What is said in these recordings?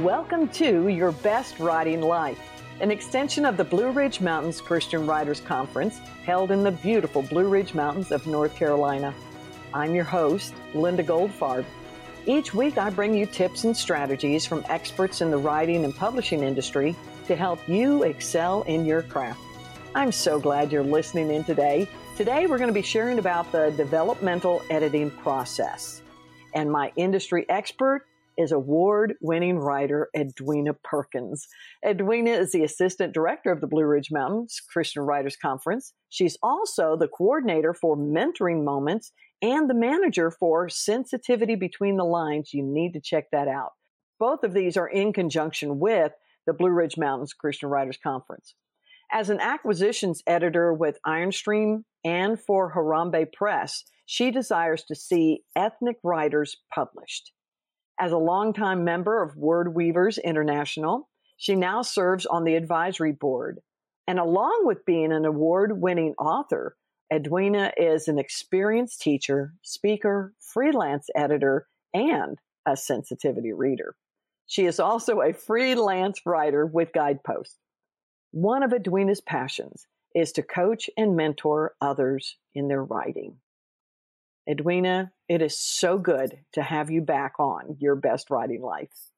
Welcome to Your Best Writing Life, an extension of the Blue Ridge Mountains Christian Writers Conference held in the beautiful Blue Ridge Mountains of North Carolina. I'm your host, Linda Goldfarb. Each week, I bring you tips and strategies from experts in the writing and publishing industry to help you excel in your craft. I'm so glad you're listening in today. Today, we're going to be sharing about the developmental editing process. And my industry expert is award winning writer Edwina Perkins. Edwina is the assistant director of the Blue Ridge Mountains Christian Writers Conference. She's also the coordinator for mentoring moments and the manager for sensitivity between the lines. You need to check that out. Both of these are in conjunction with the Blue Ridge Mountains Christian Writers Conference. As an acquisitions editor with Ironstream and for Harambee Press, she desires to see ethnic writers published. As a longtime member of Word Weavers International, she now serves on the advisory board. And along with being an award winning author, Edwina is an experienced teacher, speaker, freelance editor, and a sensitivity reader. She is also a freelance writer with Guidepost. One of Edwina's passions is to coach and mentor others in their writing. Edwina, it is so good to have you back on Your Best Writing Life.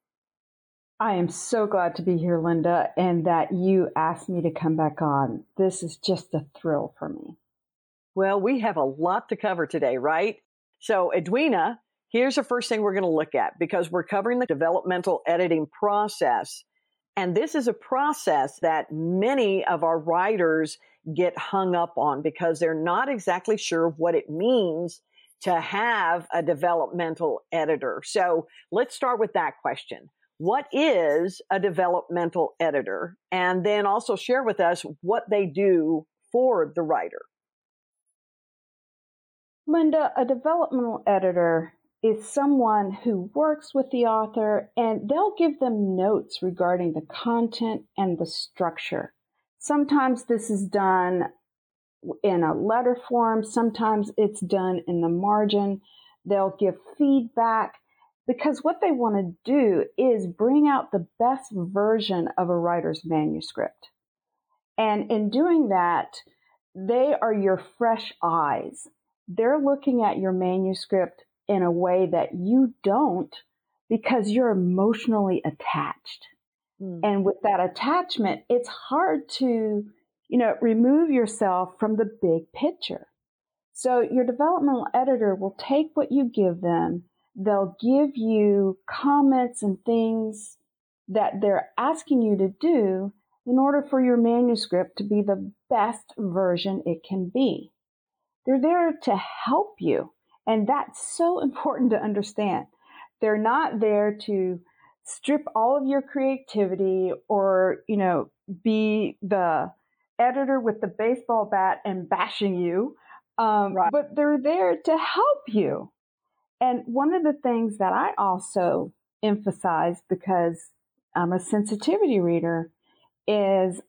I am so glad to be here, Linda, and that you asked me to come back on. This is just a thrill for me. Well, we have a lot to cover today, right? So, Edwina, here's the first thing we're going to look at because we're covering the developmental editing process. And this is a process that many of our writers get hung up on because they're not exactly sure what it means to have a developmental editor. So let's start with that question. What is a developmental editor? And then also share with us what they do for the writer. Linda, a developmental editor is someone who works with the author and they'll give them notes regarding the content and the structure. Sometimes this is done in a letter form. Sometimes it's done in the margin. They'll give feedback because what they want to do is bring out the best version of a writer's manuscript. And in doing that, they are your fresh eyes. They're looking at your manuscript in a way that you don't because you're emotionally attached. Mm. And with that attachment, it's hard to you know, remove yourself from the big picture. So your developmental editor will take what you give them. They'll give you comments and things that they're asking you to do in order for your manuscript to be the best version it can be. They're there to help you. And that's so important to understand. They're not there to strip all of your creativity or, you know, be the editor with the baseball bat and bashing you, um, right. but they're there to help you. And one of the things that I also emphasize because I'm a sensitivity reader is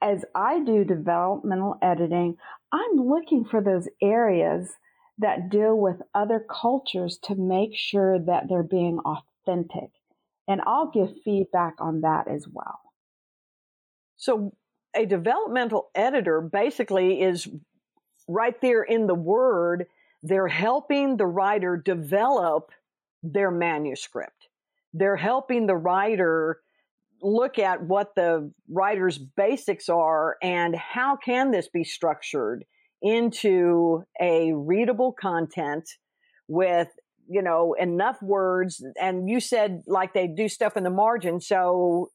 as I do developmental editing, I'm looking for those areas that deal with other cultures to make sure that they're being authentic. And I'll give feedback on that as well. So, a developmental editor basically is right there in the word. They're helping the writer develop their manuscript. They're helping the writer look at what the writer's basics are and how can this be structured into a readable content with you know enough words and you said like they do stuff in the margin so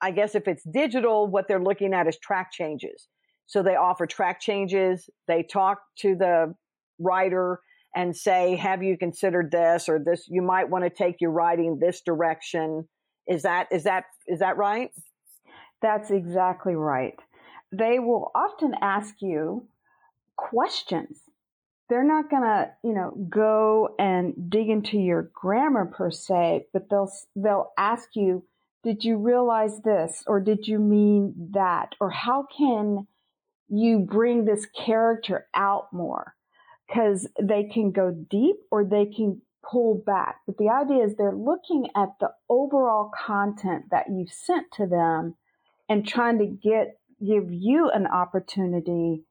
I guess if it's digital, what they're looking at is track changes. So they offer track changes. They talk to the writer and say, have you considered this or this? You might want to take your writing this direction. Is that, is that, is that right? That's exactly right. They will often ask you questions. They're not going to, you know, go and dig into your grammar per se, but they'll, they'll ask you, did you realize this or did you mean that or how can you bring this character out more because they can go deep or they can pull back. But the idea is they're looking at the overall content that you've sent to them and trying to get give you an opportunity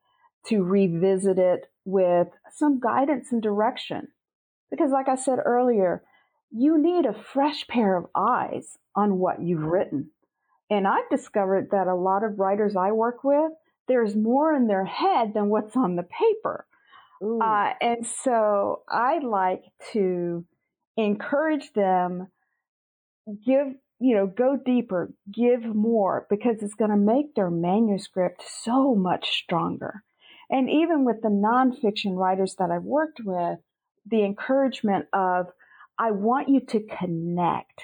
to revisit it with some guidance and direction. Because like I said earlier, you need a fresh pair of eyes on what you've written. And I've discovered that a lot of writers I work with, there's more in their head than what's on the paper. Uh, and so I like to encourage them, give, you know, go deeper, give more, because it's going to make their manuscript so much stronger. And even with the nonfiction writers that I've worked with, the encouragement of, I want you to connect.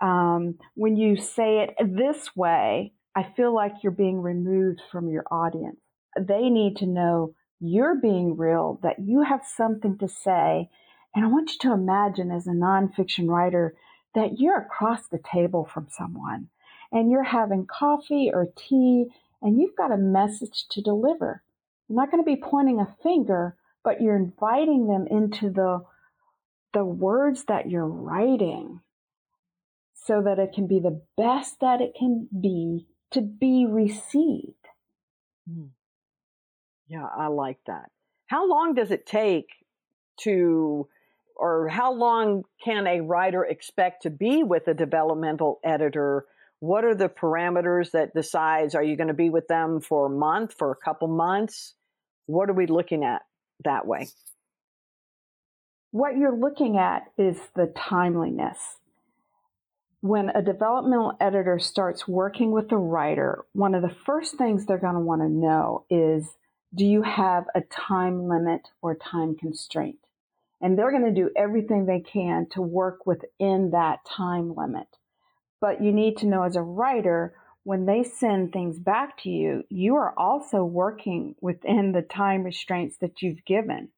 Um, when you say it this way, I feel like you're being removed from your audience. They need to know you're being real, that you have something to say. And I want you to imagine as a nonfiction writer that you're across the table from someone and you're having coffee or tea and you've got a message to deliver. You're not going to be pointing a finger, but you're inviting them into the, the words that you're writing so that it can be the best that it can be to be received. Mm. Yeah, I like that. How long does it take to, or how long can a writer expect to be with a developmental editor? What are the parameters that decides, are you going to be with them for a month, for a couple months? What are we looking at that way? What you're looking at is the timeliness when a developmental editor starts working with a writer, one of the first things they're going to want to know is do you have a time limit or time constraint? And they're going to do everything they can to work within that time limit. But you need to know as a writer, when they send things back to you, you are also working within the time restraints that you've given.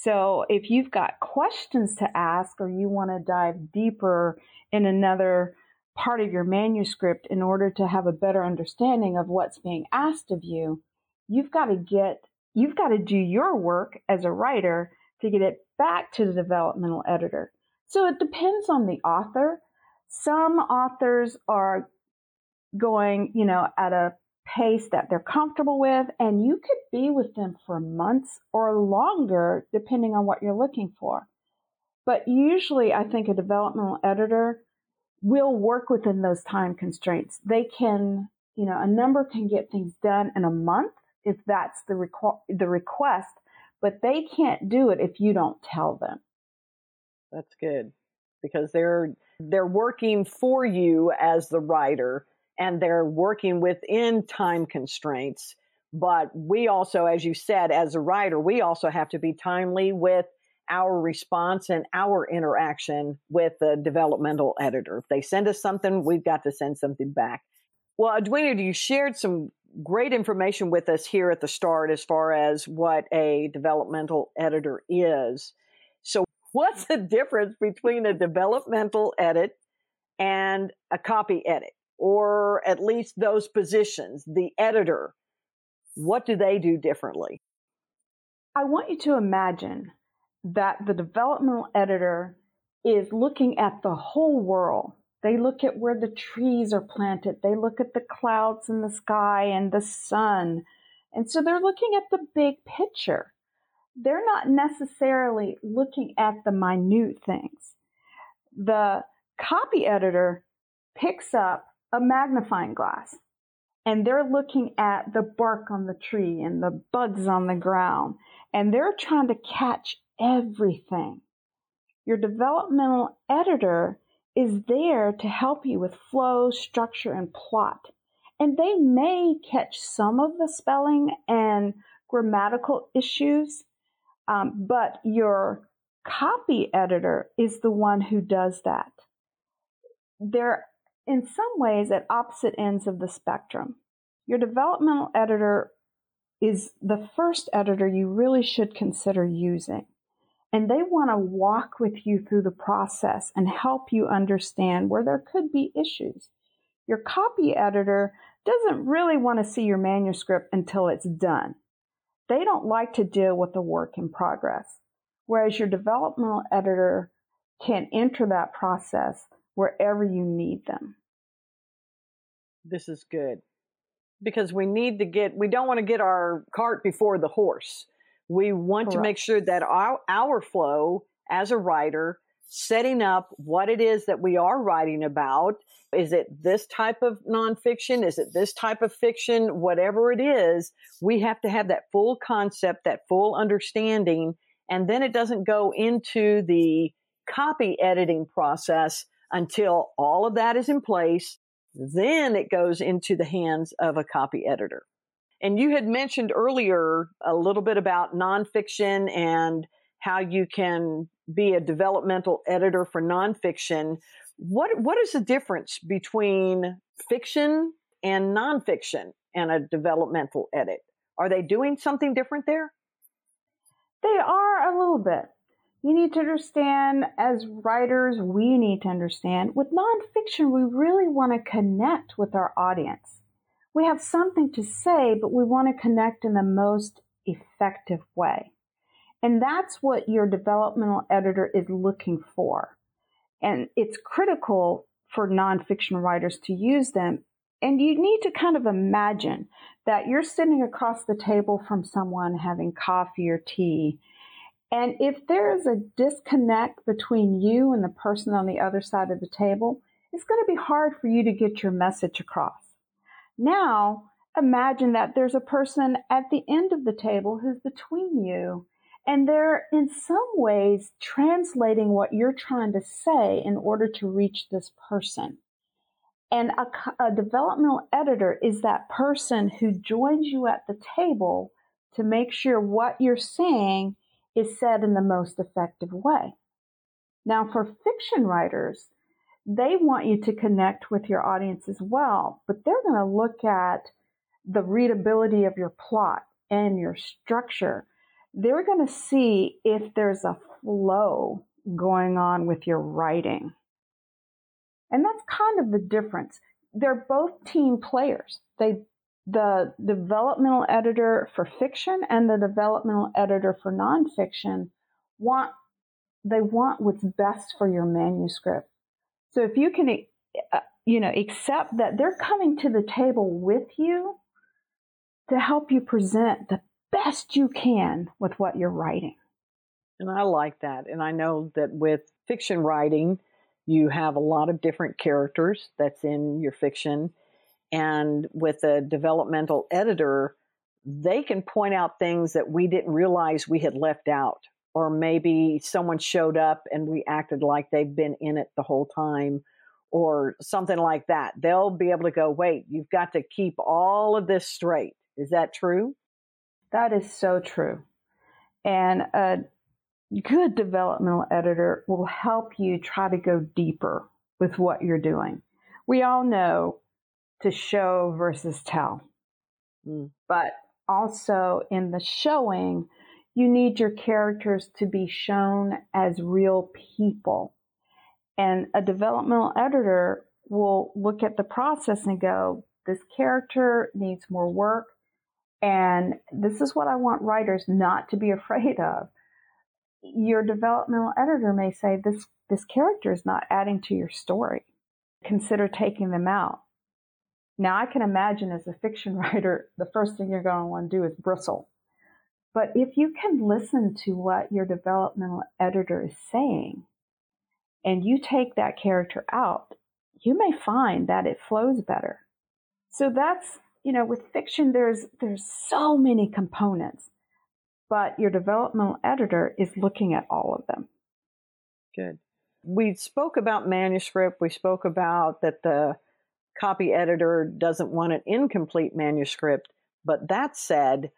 So if you've got questions to ask or you want to dive deeper in another part of your manuscript in order to have a better understanding of what's being asked of you, you've got to get, you've got to do your work as a writer to get it back to the developmental editor. So it depends on the author. Some authors are going, you know, at a pace that they're comfortable with, and you could be with them for months or longer, depending on what you're looking for. But usually, I think a developmental editor will work within those time constraints. They can, you know, a number can get things done in a month if that's the, requ- the request, but they can't do it if you don't tell them. That's good because they're they're working for you as the writer and they're working within time constraints. But we also, as you said, as a writer, we also have to be timely with our response and our interaction with the developmental editor. If they send us something, we've got to send something back. Well, Edwina, you shared some great information with us here at the start as far as what a developmental editor is. So, what's the difference between a developmental edit and a copy edit? Or at least those positions, the editor, what do they do differently? I want you to imagine that the developmental editor is looking at the whole world. They look at where the trees are planted. They look at the clouds in the sky and the sun. And so they're looking at the big picture. They're not necessarily looking at the minute things. The copy editor picks up a magnifying glass and they're looking at the bark on the tree and the bugs on the ground and they're trying to catch everything. Your developmental editor is there to help you with flow, structure, and plot. And they may catch some of the spelling and grammatical issues, um, but your copy editor is the one who does that. There in some ways at opposite ends of the spectrum. Your developmental editor is the first editor you really should consider using. And they want to walk with you through the process and help you understand where there could be issues. Your copy editor doesn't really want to see your manuscript until it's done. They don't like to deal with the work in progress. Whereas your developmental editor can enter that process wherever you need them. This is good because we need to get, we don't want to get our cart before the horse. We want Correct. to make sure that our, our flow as a writer, setting up what it is that we are writing about. Is it this type of nonfiction? Is it this type of fiction? Whatever it is, we have to have that full concept, that full understanding. And then it doesn't go into the copy editing process until all of that is in place. Then it goes into the hands of a copy editor. And you had mentioned earlier a little bit about nonfiction and how you can be a developmental editor for nonfiction. What what is the difference between fiction and nonfiction and a developmental edit? Are they doing something different there? They are a little bit. You need to understand, as writers, we need to understand. With nonfiction, we really want to connect with our audience. We have something to say, but we want to connect in the most effective way. And that's what your developmental editor is looking for. And it's critical for nonfiction writers to use them. And you need to kind of imagine that you're sitting across the table from someone having coffee or tea. And if there is a disconnect between you and the person on the other side of the table, it's going to be hard for you to get your message across. Now, imagine that there's a person at the end of the table who's between you and they're in some ways translating what you're trying to say in order to reach this person. And a, a, developmental editor is that person who joins you at the table to make sure what you're saying is said in the most effective way. Now, for fiction writers, they want you to connect with your audience as well, but they're going to look at the readability of your plot and your structure they're going to see if there's a flow going on with your writing. And that's kind of the difference. They're both team players. They the developmental editor for fiction and the developmental editor for nonfiction want they want what's best for your manuscript. So if you can uh, you know accept that they're coming to the table with you to help you present the best you can with what you're writing. And I like that. And I know that with fiction writing, you have a lot of different characters that's in your fiction. And with a developmental editor, they can point out things that we didn't realize we had left out. Or maybe someone showed up and we acted like they've been in it the whole time, or something like that. They'll be able to go, wait, you've got to keep all of this straight. Is that true? That is so true. And a good developmental editor will help you try to go deeper with what you're doing. We all know to show versus tell. Mm. But also in the showing, you need your characters to be shown as real people. And a developmental editor will look at the process and go, this character needs more work. And this is what I want writers not to be afraid of. Your developmental editor may say this this character is not adding to your story. Consider taking them out. Now I can imagine as a fiction writer, the first thing you're going to want to do is bristle. But if you can listen to what your developmental editor is saying and you take that character out, you may find that it flows better. So that's you know, with fiction, there's there's so many components, but your developmental editor is looking at all of them. Good. We spoke about manuscript. We spoke about that the copy editor doesn't want an incomplete manuscript. But that said,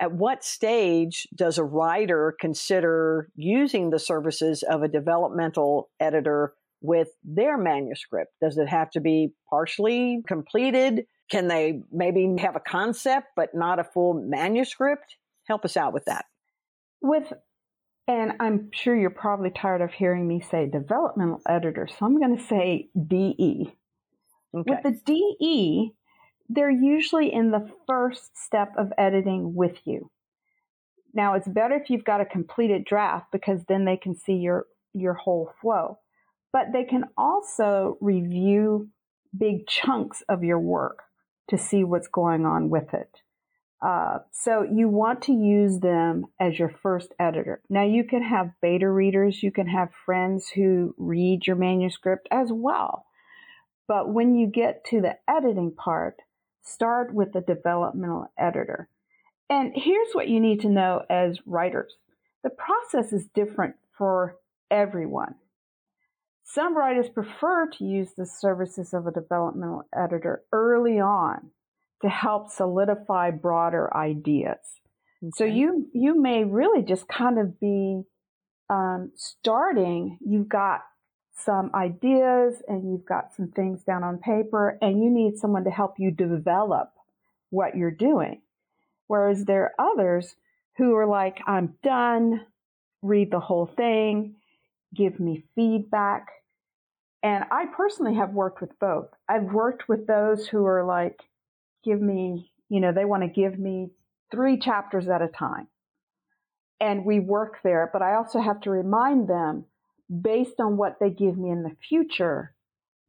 at what stage does a writer consider using the services of a developmental editor with their manuscript? Does it have to be partially completed? Can they maybe have a concept but not a full manuscript? Help us out with that. With, and I'm sure you're probably tired of hearing me say developmental editor, so I'm going to say DE. Okay. With the DE, they're usually in the first step of editing with you. Now, it's better if you've got a completed draft because then they can see your your whole flow. But they can also review big chunks of your work to see what's going on with it. Uh, so you want to use them as your first editor. Now you can have beta readers, you can have friends who read your manuscript as well. But when you get to the editing part, start with the developmental editor. And here's what you need to know as writers. The process is different for everyone. Some writers prefer to use the services of a developmental editor early on to help solidify broader ideas. Okay. So you you may really just kind of be um, starting. You've got some ideas and you've got some things down on paper, and you need someone to help you develop what you're doing. Whereas there are others who are like, I'm done, read the whole thing, give me feedback. And I personally have worked with both. I've worked with those who are like, give me, you know, they want to give me three chapters at a time. And we work there, but I also have to remind them based on what they give me in the future,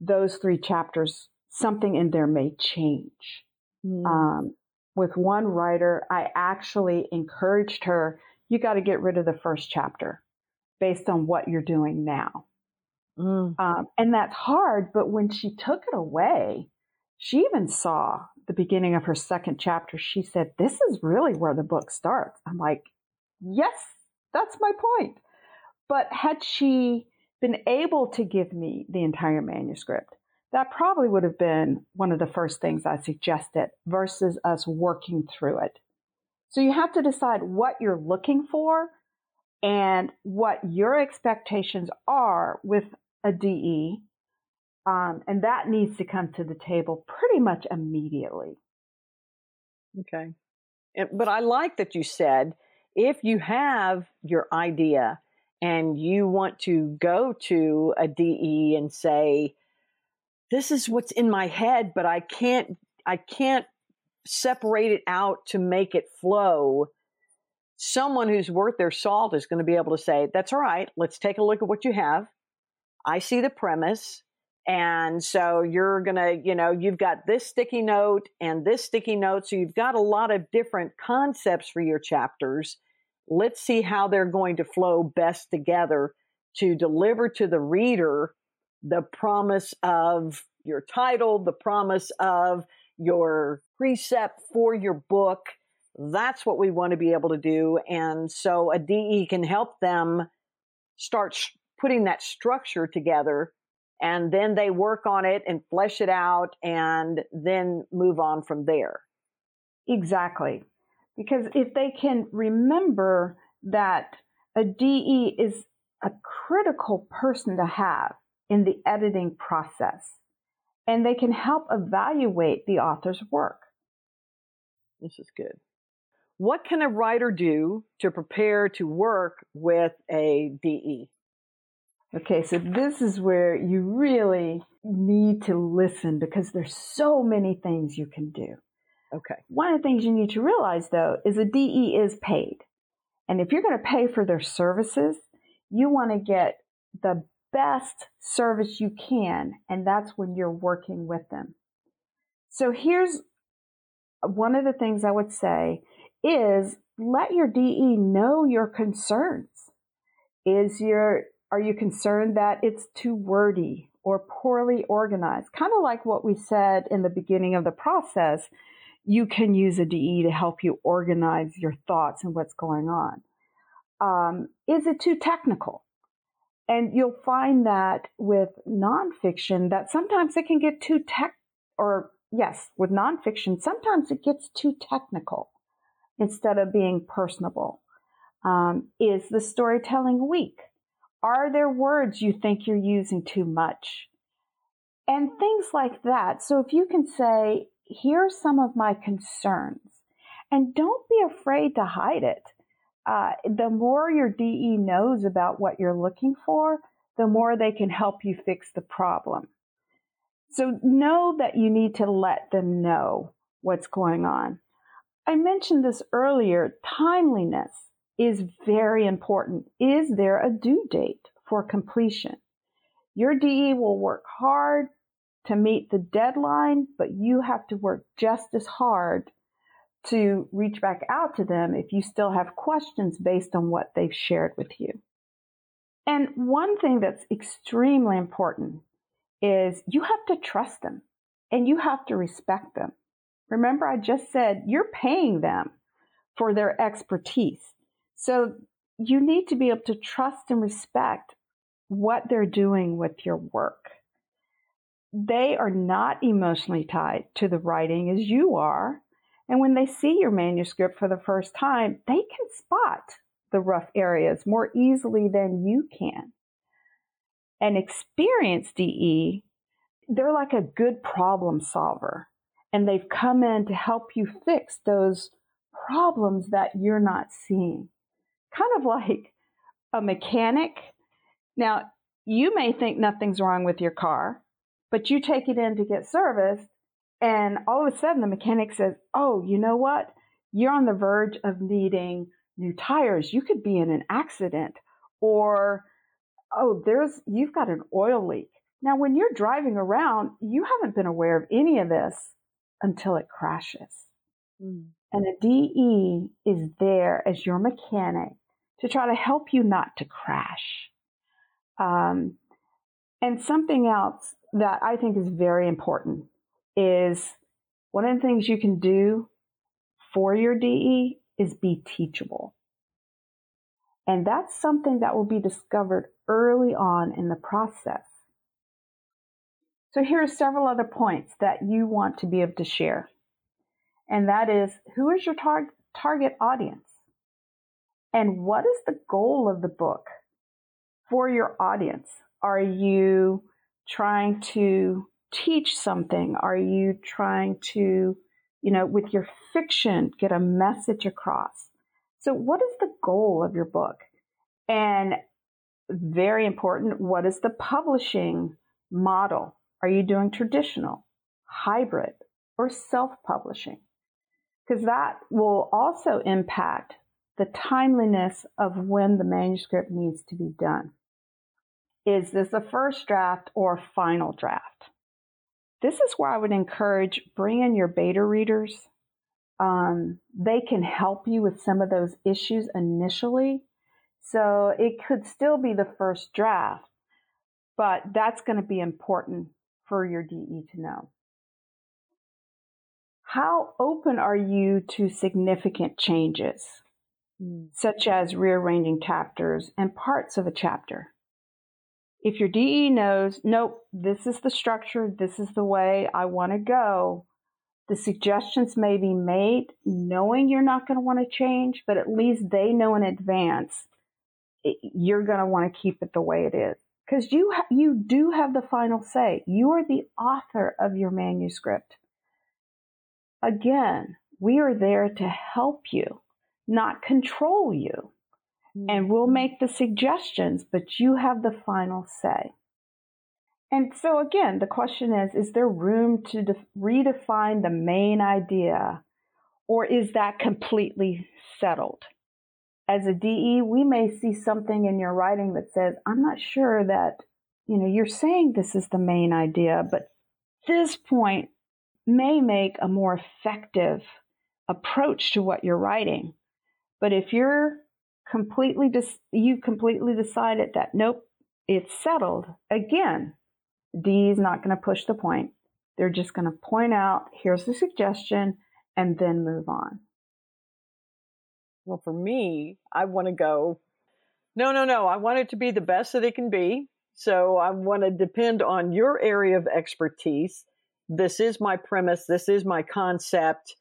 those three chapters, something in there may change. Mm. Um, with one writer, I actually encouraged her, you got to get rid of the first chapter based on what you're doing now. Mm. Um, and that's hard, but when she took it away, she even saw the beginning of her second chapter. She said, This is really where the book starts. I'm like, Yes, that's my point. But had she been able to give me the entire manuscript, that probably would have been one of the first things I suggested versus us working through it. So you have to decide what you're looking for and what your expectations are with a DE um, and that needs to come to the table pretty much immediately. Okay. But I like that you said if you have your idea and you want to go to a DE and say, this is what's in my head, but I can't, I can't separate it out to make it flow. Someone who's worth their salt is going to be able to say, that's all right. Let's take a look at what you have. I see the premise. And so you're going to, you know, you've got this sticky note and this sticky note. So you've got a lot of different concepts for your chapters. Let's see how they're going to flow best together to deliver to the reader the promise of your title, the promise of your precept for your book. That's what we want to be able to do. And so a DE can help them start sh- putting that structure together and then they work on it and flesh it out and then move on from there. Exactly. Because if they can remember that a DE is a critical person to have in the editing process, and they can help evaluate the author's work. This is good. What can a writer do to prepare to work with a DE? Okay, so this is where you really need to listen because there's so many things you can do. Okay. One of the things you need to realize though is a DE is paid. And if you're going to pay for their services, you want to get the best service you can, and that's when you're working with them. So here's uh, one of the things I would say is let your DE know your concerns. Is your are you concerned that it's too wordy or poorly organized? Kind of like what we said in the beginning of the process. You can use a DE to help you organize your thoughts and what's going on. Um, is it too technical? And you'll find that with nonfiction, that sometimes it can get too tech, or yes, with nonfiction, sometimes it gets too technical instead of being personable. Um, is the storytelling weak? Are there words you think you're using too much? And things like that. So if you can say, here's some of my concerns, and don't be afraid to hide it. Uh, the more your DE knows about what you're looking for, the more they can help you fix the problem. So know that you need to let them know what's going on. I mentioned this earlier timeliness is very important. Is there a due date for completion. Your DE will work hard to meet the deadline, but you have to work just as hard to reach back out to them if you still have questions based on what they've shared with you. And one thing that's extremely important is you have to trust them and you have to respect them. Remember, I just said you're paying them for their expertise. So you need to be able to trust and respect what they're doing with your work. They are not emotionally tied to the writing as you are. And when they see your manuscript for the first time, they can spot the rough areas more easily than you can. An experienced DE, they're like a good problem solver, and they've come in to help you fix those problems that you're not seeing. Kind of like a mechanic. Now, you may think nothing's wrong with your car, but you take it in to get serviced, and all of a sudden the mechanic says, Oh, you know what? You're on the verge of needing new tires. You could be in an accident. Or, oh, there's, you've got an oil leak. Now, when you're driving around, you haven't been aware of any of this until it crashes. Mm. And a DE is there as your mechanic to try to help you not to crash. Um, and something else that I think is very important is one of the things you can do for your DE is be teachable. And that's something that will be discovered early on in the process. So here are several other points that you want to be able to share. And that is, who is your tar- target audience? And what is the goal of the book for your audience? Are you trying to teach something? Are you trying to, you know, with your fiction, get a message across? So, what is the goal of your book? And very important, what is the publishing model? Are you doing traditional, hybrid, or self publishing? Because that will also impact the timeliness of when the manuscript needs to be done. Is this a first draft or final draft? This is where I would encourage bring in your beta readers. Um, they can help you with some of those issues initially. So it could still be the first draft, but that's going to be important for your DE to know. How open are you to significant changes, mm. such as rearranging chapters and parts of a chapter? If your DE knows, nope, this is the structure, this is the way I want to go, the suggestions may be made knowing you're not going to want to change, but at least they know in advance eh, you're going to want to keep it the way it is because you ha- you do have the final say. You are the author of your manuscript. Again, we are there to help you, not control you. Mm-hmm. And we'll make the suggestions, but you have the final say. And so again, the question is, is there room to de- redefine the main idea or is that completely settled? as a DE, we may see something in your writing that says, I'm not sure that, you know, you're saying this is the main idea, but this point may make a more effective approach to what you're writing. But if you're completely, dis- you completely decided that, nope, it's settled, again, D is not going to push the point. They're just going to point out, here's the suggestion, and then move on. Well, for me, I want to go, no, no, no. I want it to be the best that it can be. So I want to depend on your area of expertise. This is my premise. This is my concept.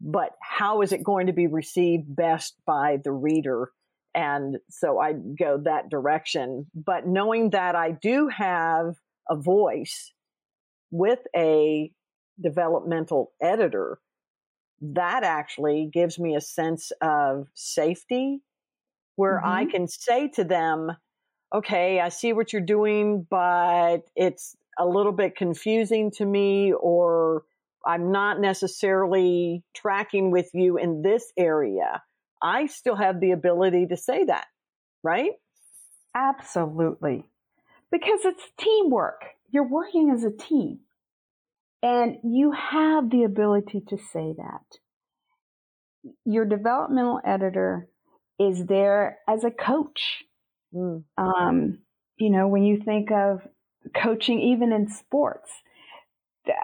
But how is it going to be received best by the reader? And so I go that direction. But knowing that I do have a voice with a developmental editor, that actually gives me a sense of safety where mm-hmm. I can say to them, okay, I see what you're doing, but it's a little bit confusing to me, or I'm not necessarily tracking with you in this area. I still have the ability to say that, right? Absolutely. Because it's teamwork. You're working as a team. And you have the ability to say that. Your developmental editor is there as a coach. Mm. Um, you know, when you think of coaching, even in sports,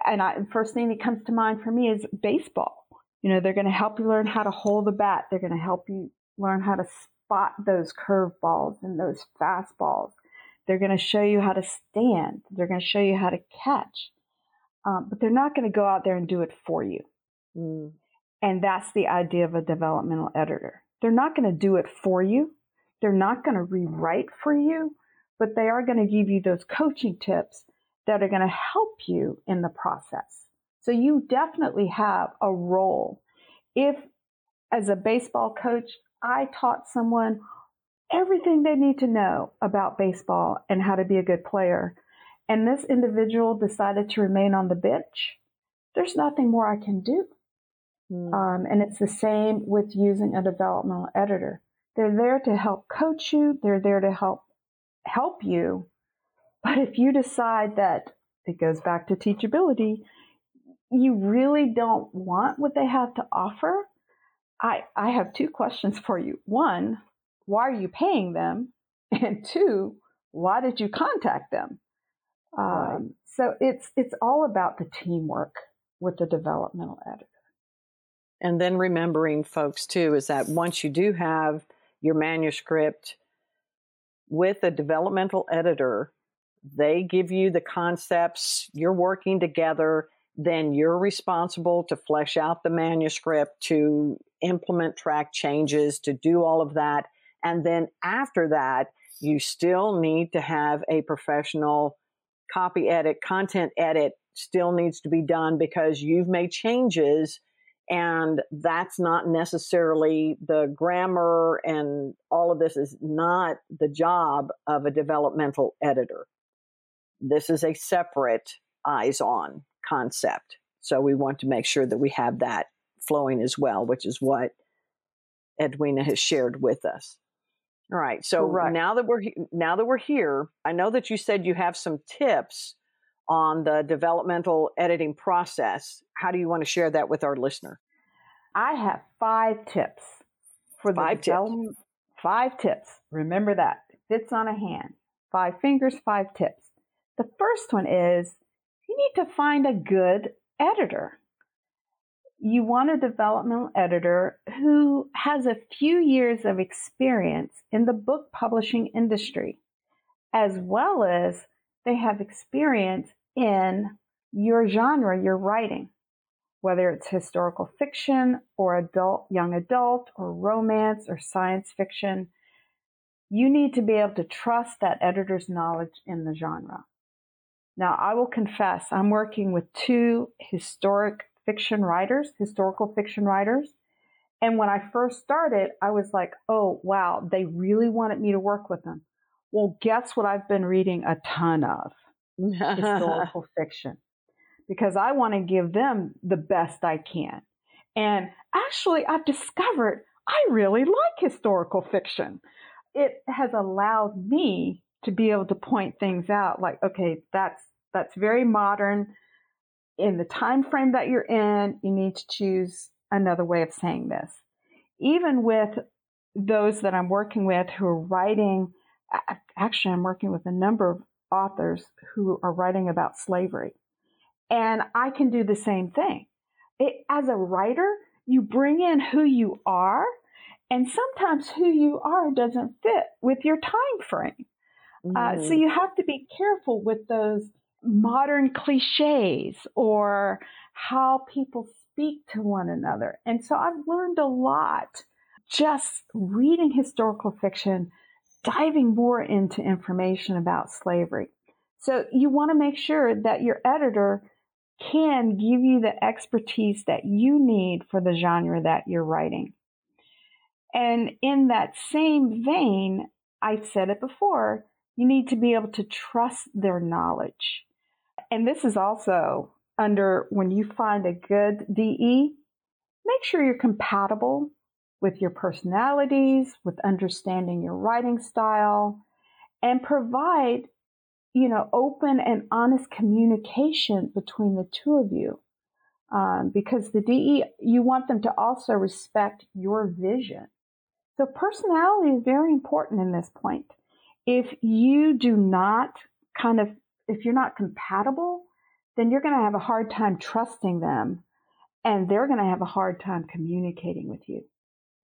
and I, first thing that comes to mind for me is baseball. You know, they're going to help you learn how to hold the bat. They're going to help you learn how to spot those curveballs and those fastballs. They're going to show you how to stand. They're going to show you how to catch. Um, but they're not going to go out there and do it for you. Mm. And that's the idea of a developmental editor. They're not going to do it for you. They're not going to rewrite for you, but they are going to give you those coaching tips that are going to help you in the process. So you definitely have a role. If as a baseball coach, I taught someone everything they need to know about baseball and how to be a good player, and this individual decided to remain on the bench, there's nothing more I can do. Mm. Um, and it's the same with using a developmental editor. They're there to help coach you. They're there to help help you. But if you decide that it goes back to teachability, you really don't want what they have to offer, I, I have two questions for you. One, why are you paying them? And two, why did you contact them? Right. Um, so it's it's all about the teamwork with the developmental editor. And then remembering, folks, too, is that once you do have your manuscript with a developmental editor, they give you the concepts, you're working together, then you're responsible to flesh out the manuscript, to implement track changes, to do all of that. And then after that, you still need to have a professional copy edit, content edit still needs to be done because you've made changes and that's not necessarily the grammar and all of this is not the job of a developmental editor. This is a separate eyes on concept. So we want to make sure that we have that flowing as well, which is what Edwina has shared with us. All right. So Correct. now that we're now that we're here, I know that you said you have some tips on the developmental editing process. How do you want to share that with our listener? I have five tips for five the development. Tips. Five tips. Remember that. Fits on a hand. Five fingers, five tips. The first one is you need to find a good editor. You want a developmental editor who has a few years of experience in the book publishing industry, as well as they have experience in your genre you're writing, whether it's historical fiction or adult, young adult or romance or science fiction. You need to be able to trust that editor's knowledge in the genre. Now, I will confess, I'm working with two historic fiction writers, historical fiction writers. And when I first started, I was like, oh, wow, they really wanted me to work with them. Well, guess what I've been reading a ton of? historical fiction. Because I want to give them the best I can. And actually, I've discovered I really like historical fiction. It has allowed me to be able to point things out like okay that's that's very modern in the time frame that you're in you need to choose another way of saying this even with those that i'm working with who are writing actually i'm working with a number of authors who are writing about slavery and i can do the same thing it, as a writer you bring in who you are and sometimes who you are doesn't fit with your time frame Mm. Uh, so mm. you have to be careful with those modern cliches or how people speak to one another. And so I've learned a lot just reading historical fiction, diving more into information about slavery. So you want to make sure that your editor can give you the expertise that you need for the genre that you're writing. And in that same vein, I've said it before, you need to be able to trust their knowledge. And this is also under when you find a good DE, make sure you're compatible with your personalities, with understanding your writing style, and provide, you know, open and honest communication between the two of you. Um, because the DE, you want them to also respect your vision. So personality is very important in this point. If you do not kind of, if you're not compatible, then you're going to have a hard time trusting them and they're going to have a hard time communicating with you.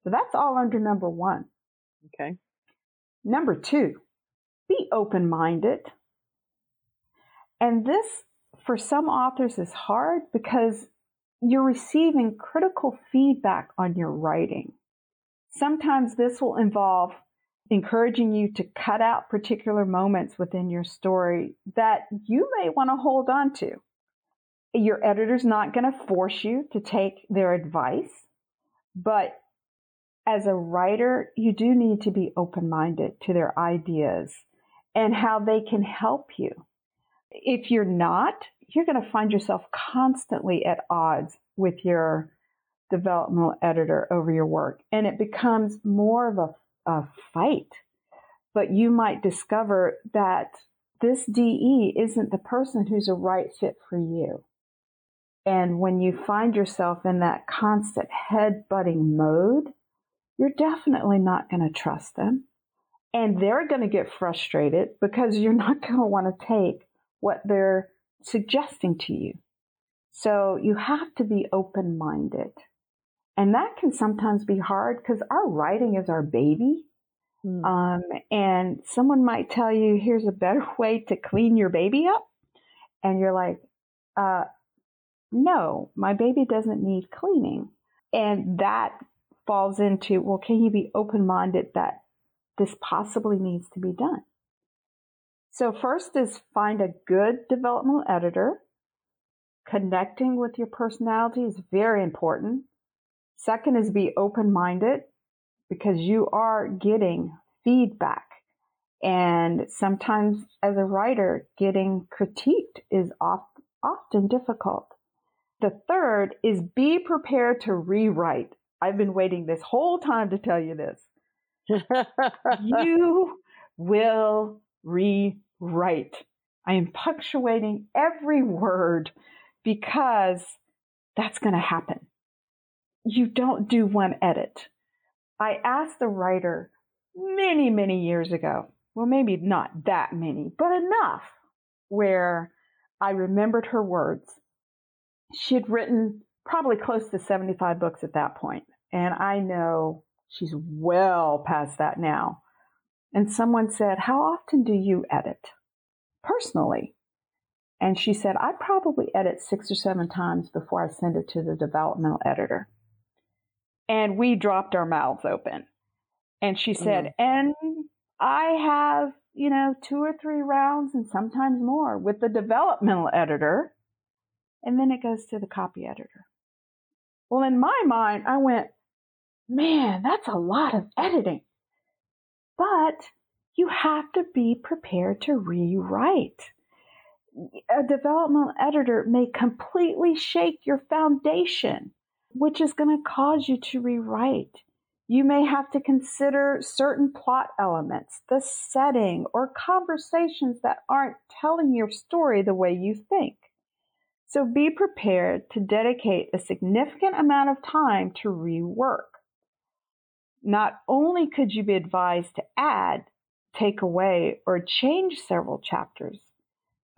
So that's all under number one. Okay. Number two, be open minded. And this, for some authors, is hard because you're receiving critical feedback on your writing. Sometimes this will involve encouraging you to cut out particular moments within your story that you may want to hold on to. Your editor's not going to force you to take their advice, but as a writer, you do need to be open minded to their ideas and how they can help you. If you're not, you're going to find yourself constantly at odds with your developmental editor over your work, and it becomes more of a, a fight. But you might discover that this DE isn't the person who's a right fit for you. And when you find yourself in that constant head butting mode, you're definitely not going to trust them. And they're going to get frustrated because you're not going to want to take what they're suggesting to you. So you have to be open minded. And that can sometimes be hard because our writing is our baby. Mm. Um, and someone might tell you, here's a better way to clean your baby up. And you're like, uh, no, my baby doesn't need cleaning. And that falls into, well, can you be open minded that this possibly needs to be done? So, first is find a good developmental editor. Connecting with your personality is very important. Second is be open minded because you are getting feedback. And sometimes, as a writer, getting critiqued is oft- often difficult. The third is be prepared to rewrite. I've been waiting this whole time to tell you this. you will rewrite. I am punctuating every word because that's going to happen. You don't do one edit. I asked the writer many, many years ago, well, maybe not that many, but enough where I remembered her words. She had written probably close to 75 books at that point, And I know she's well past that now. And someone said, How often do you edit personally? And she said, I probably edit six or seven times before I send it to the developmental editor. And we dropped our mouths open. And she said, mm. and I have, you know, two or three rounds and sometimes more with the developmental editor. And then it goes to the copy editor. Well, in my mind, I went, man, that's a lot of editing. But you have to be prepared to rewrite. A developmental editor may completely shake your foundation, which is going to cause you to rewrite. You may have to consider certain plot elements, the setting, or conversations that aren't telling your story the way you think. So be prepared to dedicate a significant amount of time to rework. Not only could you be advised to add, take away, or change several chapters,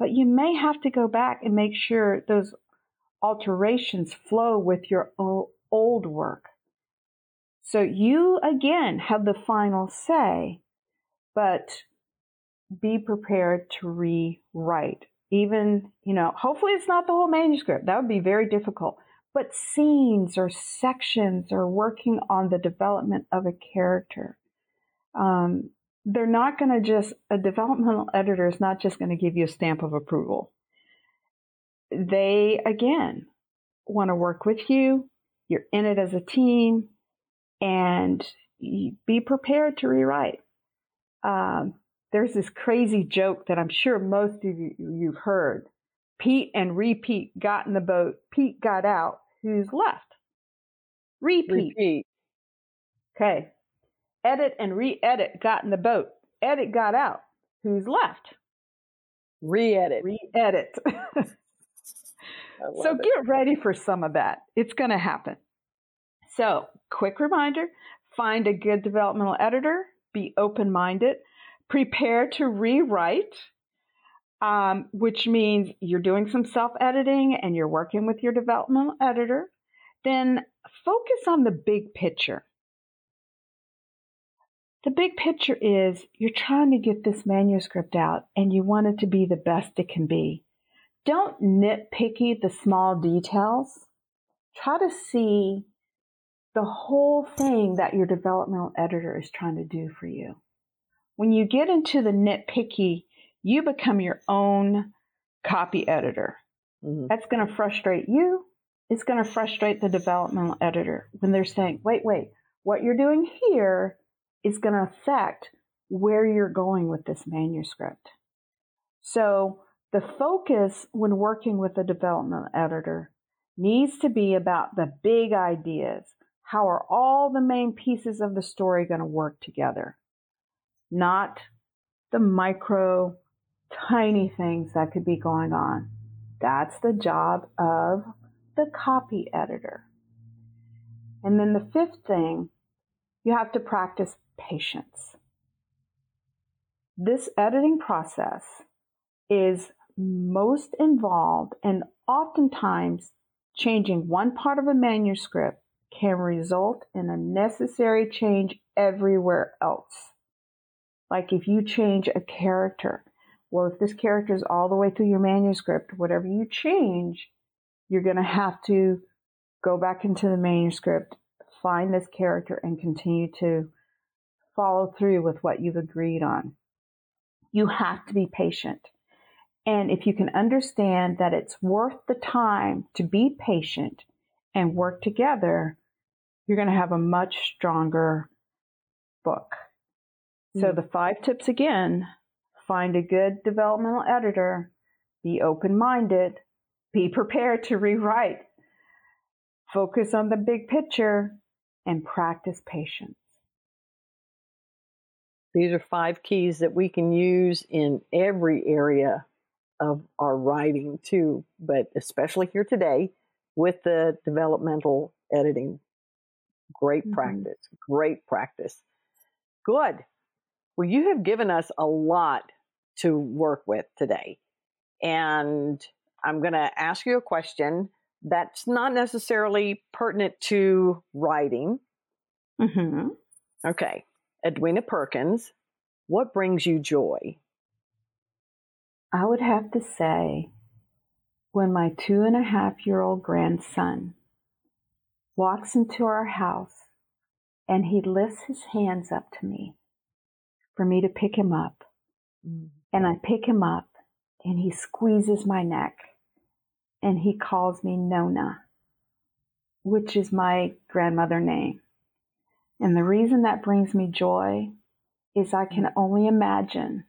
but you may have to go back and make sure those alterations flow with your old work. So you again have the final say, but be prepared to rewrite even, you know, hopefully it's not the whole manuscript. That would be very difficult. But scenes or sections or working on the development of a character. Um, they're not going to just, a developmental editor is not just going to give you a stamp of approval. They, again, want to work with you. You're in it as a team and be prepared to rewrite. Um, there's this crazy joke that I'm sure most of you, you've heard. Pete and repeat got in the boat. Pete got out. Who's left? Repeat. Repeat. Okay. Edit and re edit got in the boat. Edit got out. who's left? Re-edit. Re-edit. so it. get ready for some of that. It's going to happen. So, quick reminder find a good developmental editor, be open minded, prepare to rewrite, um, which means you're doing some self editing and you're working with your developmental editor. Then focus on the big picture. The big picture is you're trying to get this manuscript out and you want it to be the best it can be. Don't nitpicky the small details. Try to see the whole thing that your developmental editor is trying to do for you. When you get into the nitpicky, you become your own copy editor. Mm-hmm. That's going to frustrate you. It's going to frustrate the developmental editor when they're saying, wait, wait, what you're doing here is going to affect where you're going with this manuscript. So the focus when working with a development editor needs to be about the big ideas. How are all the main pieces of the story going to work together? Not the micro, tiny things that could be going on. That's the job of the copy editor. And then the fifth thing, you have to practice patience. This editing process is most involved and oftentimes changing one part of a manuscript can result in a necessary change everywhere else. Like if you change a character, well, if this character is all the way through your manuscript, whatever you change, you're going to have to go back into the manuscript, find this character, and continue to follow through with what you've agreed on. You have to be patient. And if you can understand that it's worth the time to be patient and work together, you're going to have a much stronger book. Mm-hmm. So, the five tips again find a good developmental editor, be open minded, be prepared to rewrite, focus on the big picture, and practice patience. These are five keys that we can use in every area of our writing too, but especially here today with the developmental editing. Great mm-hmm. practice. Great practice. Good. Well, you have given us a lot to work with today. And I'm going to ask you a question that's not necessarily pertinent to writing. Mm-hmm. Okay. Edwina Perkins, what brings you joy? I would have to say when my two and a half year old grandson walks into our house and he lifts his hands up to me for me to pick him up. Mm. And I pick him up and he squeezes my neck and he calls me Nona, which is my grandmother name. And the reason that brings me joy is I can only imagine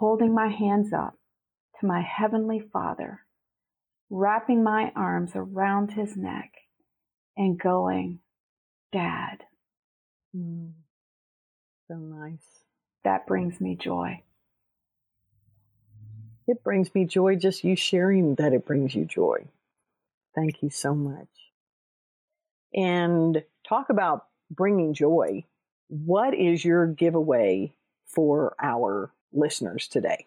holding my hands up to my Heavenly Father, wrapping my arms around his neck and going, Dad. Mm, so nice. That brings me joy. It brings me joy just you sharing that it brings you joy. Thank you so much. And talk about bringing joy, what is your giveaway for our listeners today?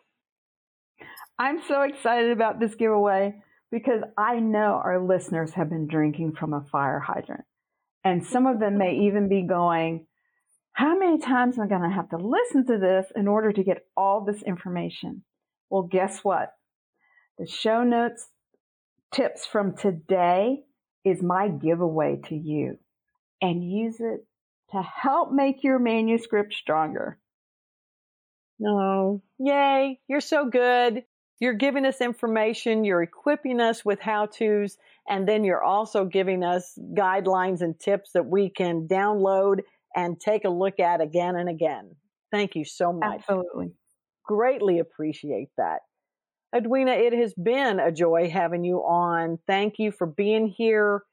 I'm so excited about this giveaway because I know our listeners have been drinking from a fire hydrant. And some of them may even be going, How many times am I going to have to listen to this in order to get all this information? Well, guess what? The show notes tips from today is my giveaway to you and use it to help make your manuscript stronger. No. Yay, you're so good. You're giving us information, you're equipping us with how to's, and then you're also giving us guidelines and tips that we can download and take a look at again and again. Thank you so much. Absolutely. Greatly appreciate that. Edwina, it has been a joy having you on. Thank you for being here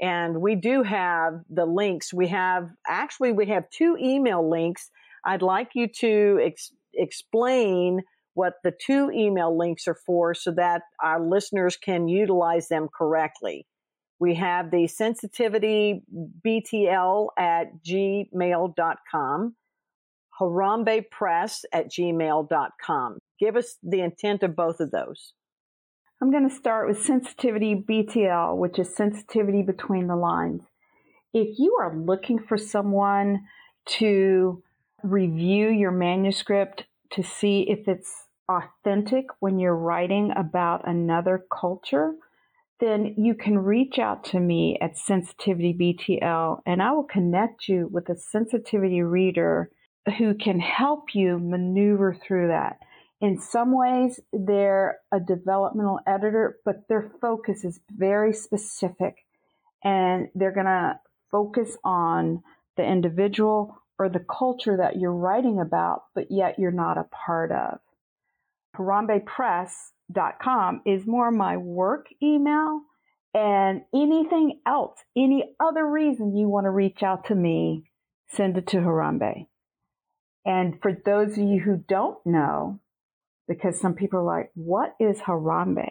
and we do have the links. We have actually we have two email links. I'd like you to ex- explain what the two email links are for so that our listeners can utilize them correctly. We have the sensitivity BTL at gmail.com, Harambee Press at gmail.com. Give us the intent of both of those. I'm going to start with sensitivity BTL, which is sensitivity between the lines. If you are looking for someone to review your manuscript to see if it's authentic when you're writing about another culture, then you can reach out to me at Sensitivity BTL and I will connect you with a sensitivity reader who can help you maneuver through that. In some ways, they're a developmental editor, but their focus is very specific and they're going to focus on the individual or the culture that you're writing about, but yet you're not a part of. HarambeePress.com is more my work email and anything else, any other reason you want to reach out to me, send it to Harambee. And for those of you who don't know, because some people are like, what is Harambee?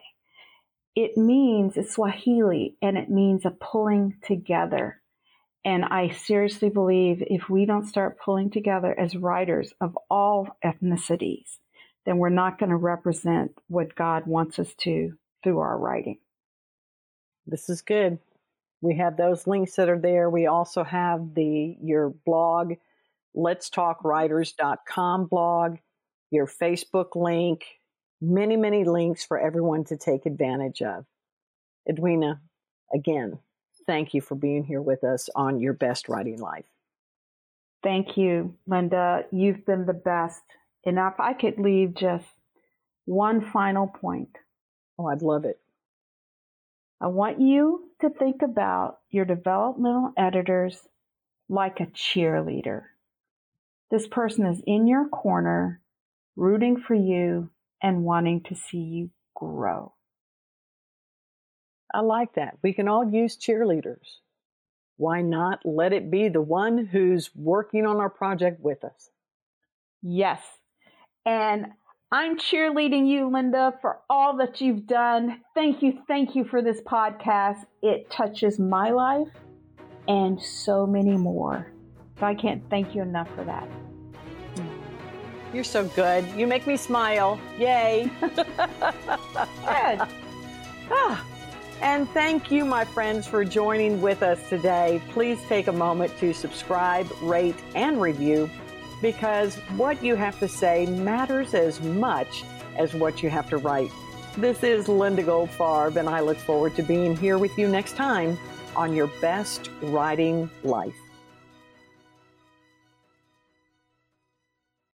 It means it's Swahili and it means a pulling together. And I seriously believe if we don't start pulling together as writers of all ethnicities, then we're not going to represent what God wants us to through our writing. This is good. We have those links that are there. We also have the your blog, let's talk writers.com blog, your Facebook link, many, many links for everyone to take advantage of. Edwina, again, thank you for being here with us on Your Best Writing Life. Thank you, Linda. You've been the best. And if I could leave just one final point. Oh, I'd love it. I want you to think about your developmental editors like a cheerleader. This person is in your corner, rooting for you and wanting to see you grow. I like that. We can all use cheerleaders. Why not let it be the one who's working on our project with us? Yes, and I'm cheerleading you, Linda, for all that you've done. Thank you, thank you for this podcast. It touches my life and so many more. So I can't thank you enough for that. You're so good. You make me smile. Yay. good. Ah. And thank you, my friends, for joining with us today. Please take a moment to subscribe, rate, and review because what you have to say matters as much as what you have to write. This is Linda Goldfarb, and I look forward to being here with you next time on Your Best Writing Life.